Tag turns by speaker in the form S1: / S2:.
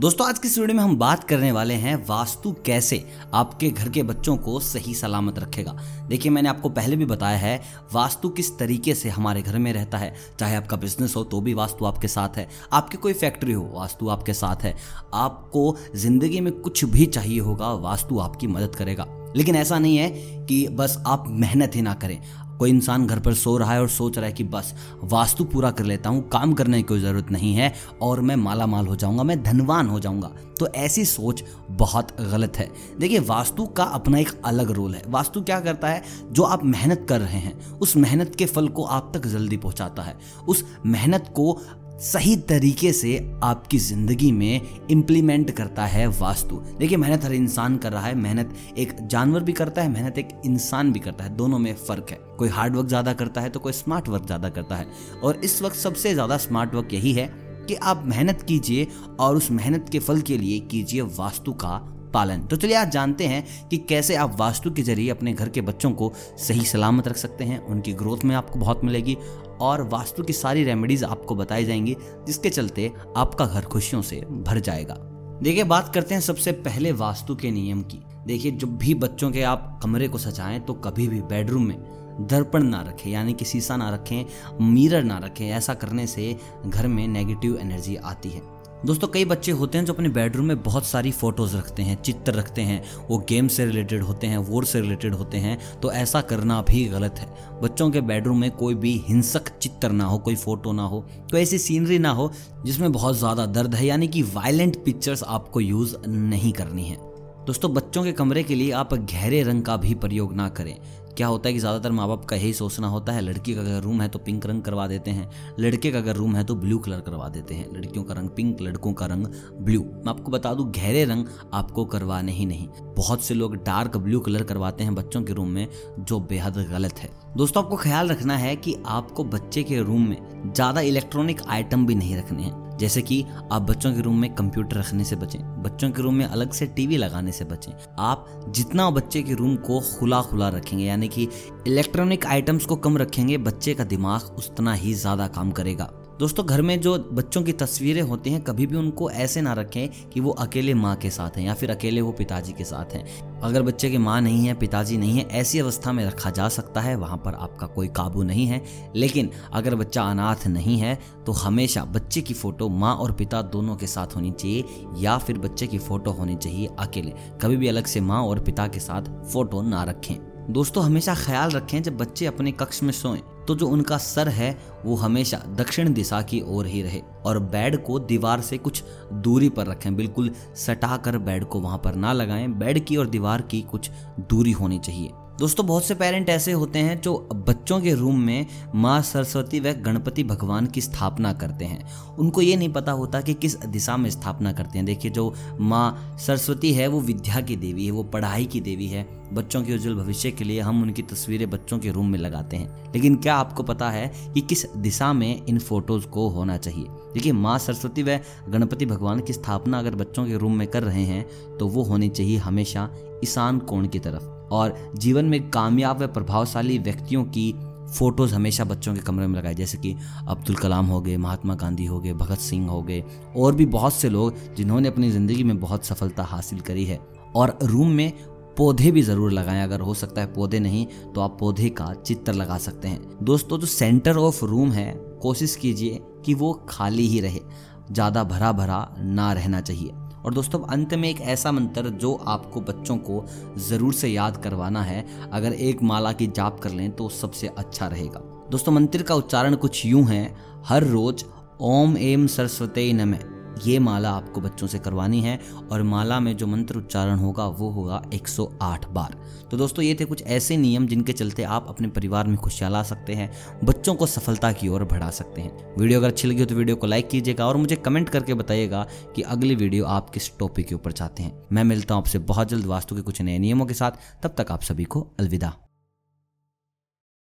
S1: दोस्तों, आज की इस वीडियो में हम बात करने वाले हैं वास्तु कैसे आपके घर के बच्चों को सही सलामत रखेगा। देखिए, मैंने आपको पहले भी बताया है, वास्तु किस तरीके से हमारे घर में रहता है। चाहे आपका बिज़नेस हो तो भी वास्तु आपके साथ है। आपकी कोई फैक्ट्री हो, वास्तु आपके साथ है। आपको ज़िंदगी में कुछ भी चाहिए होगा, वास्तु आपकी मदद करेगा। लेकिन ऐसा नहीं है कि बस आप मेहनत ही ना करें। कोई इंसान घर पर सो रहा है और सोच रहा है कि बस, वास्तु पूरा कर लेता हूँ, काम करने की कोई ज़रूरत नहीं है और मैं माला माल हो जाऊँगा, मैं धनवान हो जाऊँगा। तो ऐसी सोच बहुत गलत है। देखिए, वास्तु का अपना एक अलग रोल है। वास्तु क्या करता है? जो आप मेहनत कर रहे हैं, उस मेहनत के फल को आप तक जल्दी पहुँचाता है। उस मेहनत को सही तरीके से आपकी ज़िंदगी में इम्प्लीमेंट करता है वास्तु। देखिए, मेहनत हर इंसान कर रहा है, मेहनत एक जानवर भी करता है, मेहनत एक इंसान भी करता है। दोनों में फ़र्क है। कोई हार्ड वर्क ज़्यादा करता है तो कोई स्मार्ट वर्क ज़्यादा करता है। और इस वक्त सबसे ज़्यादा स्मार्ट वर्क यही है कि आप मेहनत कीजिए और उस मेहनत के फल के लिए कीजिए वास्तु का पालन। तो चलिए आज जानते हैं कि कैसे आप वास्तु के ज़रिए अपने घर के बच्चों को सही सलामत रख सकते हैं। उनकी ग्रोथ में आपको बहुत मिलेगी और वास्तु की सारी रेमेडीज आपको बताई जाएँगी, जिसके चलते आपका घर खुशियों से भर जाएगा। देखिए, बात करते हैं सबसे पहले वास्तु के नियम की। देखिए, जब भी बच्चों के आप कमरे को सजाएँ तो कभी भी बेडरूम में दर्पण ना रखें, यानी कि शीशा ना रखें मिरर ना रखें, ऐसा करने से घर में नेगेटिव एनर्जी आती है। दोस्तों, कई बच्चे होते हैं जो अपने बेडरूम में बहुत सारी फ़ोटोज़ रखते हैं, चित्र रखते हैं, वो गेम से रिलेटेड होते हैं वोर से रिलेटेड होते हैं तो ऐसा करना भी गलत है। बच्चों के बेडरूम में कोई भी हिंसक चित्र ना हो, कोई फ़ोटो ना हो, कोई ऐसी सीनरी ना हो, जिसमें बहुत ज़्यादा दर्द है, यानी कि वायलेंट पिक्चर्स आपको यूज़ नहीं करनी है। दोस्तों, बच्चों के कमरे के लिए आप गहरे रंग का भी प्रयोग ना करें। क्या होता है कि ज़्यादातर माँ बाप का यही सोचना होता है, लड़की का अगर रूम है तो पिंक रंग करवा देते हैं, लड़के का अगर रूम है तो ब्लू कलर करवा देते हैं, लड़कियों का रंग पिंक, लड़कों का रंग ब्लू। मैं आपको बता दूँ, गहरे रंग आपको करवाने ही नहीं। बहुत से लोग डार्क ब्लू कलर करवाते हैं बच्चों के रूम में, जो बेहद गलत है। दोस्तों, आपको ख्याल रखना है कि आपको बच्चे के रूम में ज़्यादा इलेक्ट्रॉनिक आइटम भी नहीं रखने हैं। जैसे कि आप बच्चों के रूम में कंप्यूटर रखने से बचें, बच्चों के रूम में अलग से टीवी लगाने से बचें। आप जितना बच्चे के रूम को खुला खुला रखेंगे, यानी कि इलेक्ट्रॉनिक आइटम्स को कम रखेंगे, बच्चे का दिमाग उतना ही ज़्यादा काम करेगा। दोस्तों, घर में जो बच्चों की तस्वीरें होती हैं, कभी भी उनको ऐसे ना रखें कि वो अकेले माँ के साथ हैं या फिर अकेले वो पिताजी के साथ हैं। अगर बच्चे की माँ नहीं है, पिताजी नहीं है, ऐसी अवस्था में रखा जा सकता है, वहाँ पर आपका कोई काबू नहीं है। लेकिन अगर बच्चा अनाथ नहीं है तो हमेशा बच्चे की फ़ोटो माँ और पिता दोनों के साथ होनी चाहिए या फिर बच्चे की फ़ोटो होनी चाहिए अकेले। कभी भी अलग से माँ और पिता के साथ फ़ोटो ना रखें। दोस्तों, हमेशा ख्याल रखें जब बच्चे अपने कक्ष में सोएँ। तो जो उनका सर है, वो हमेशा दक्षिण दिशा की ओर ही रहे और बेड को दीवार से कुछ दूरी पर रखें। बिल्कुल सटा कर बेड को वहाँ पर ना लगाएँ। बेड की और दीवार की कुछ दूरी होनी चाहिए। दोस्तों, बहुत से पेरेंट ऐसे होते हैं जो बच्चों के रूम में माँ सरस्वती व गणपति भगवान की स्थापना करते हैं। उनको ये नहीं पता होता कि किस दिशा में स्थापना करते हैं। देखिए, जो माँ सरस्वती है, वो विद्या की देवी है, वो पढ़ाई की देवी है। बच्चों के उज्जवल भविष्य के लिए हम उनकी तस्वीरें बच्चों के रूम में लगाते हैं। लेकिन क्या आपको पता है कि किस दिशा में इन फ़ोटोज़ को होना चाहिए? देखिए, माँ सरस्वती व गणपति भगवान की स्थापना अगर बच्चों के रूम में कर रहे हैं तो वो होनी चाहिए हमेशा ईशान कोण की तरफ़। और जीवन में कामयाब व प्रभावशाली व्यक्तियों की फ़ोटोज़ हमेशा बच्चों के कमरे में लगाए जैसे कि अब्दुल कलाम हो गए, महात्मा गांधी हो गए, भगत सिंह हो गए, और भी बहुत से लोग जिन्होंने अपनी ज़िंदगी में बहुत सफलता हासिल करी है। और रूम में पौधे भी ज़रूर लगाएँ। अगर हो सकता है पौधे नहीं तो आप पौधे का चित्र लगा सकते हैं। दोस्तों, जो सेंटर ऑफ़ रूम है, कोशिश कीजिए कि वो खाली ही रहे। ज़्यादा भरा भरा ना रहना चाहिए। और दोस्तों अंत में एक ऐसा मंत्र जो आपको बच्चों को ज़रूर से याद करवाना है। अगर एक माला की जाप कर लें तो सबसे अच्छा रहेगा। दोस्तों, मंत्र का उच्चारण कुछ यूँ है, हर रोज ओम एम सरस्वती नमः। ये माला आपको बच्चों से करवानी है और माला में जो मंत्र उच्चारण होगा, वो होगा 108 बार। तो दोस्तों, ये थे कुछ ऐसे नियम जिनके चलते आप अपने परिवार में खुशियाँ ला सकते हैं, बच्चों को सफलता की ओर बढ़ा सकते हैं। वीडियो अगर अच्छी लगी हो तो वीडियो को लाइक कीजिएगा और मुझे कमेंट करके बताइएगा कि अगली वीडियो आप किस टॉपिक के ऊपर चाहते हैं। मैं मिलता हूँ आपसे बहुत जल्द वास्तु के कुछ नए नियमों के साथ। तब तक आप सभी को अलविदा।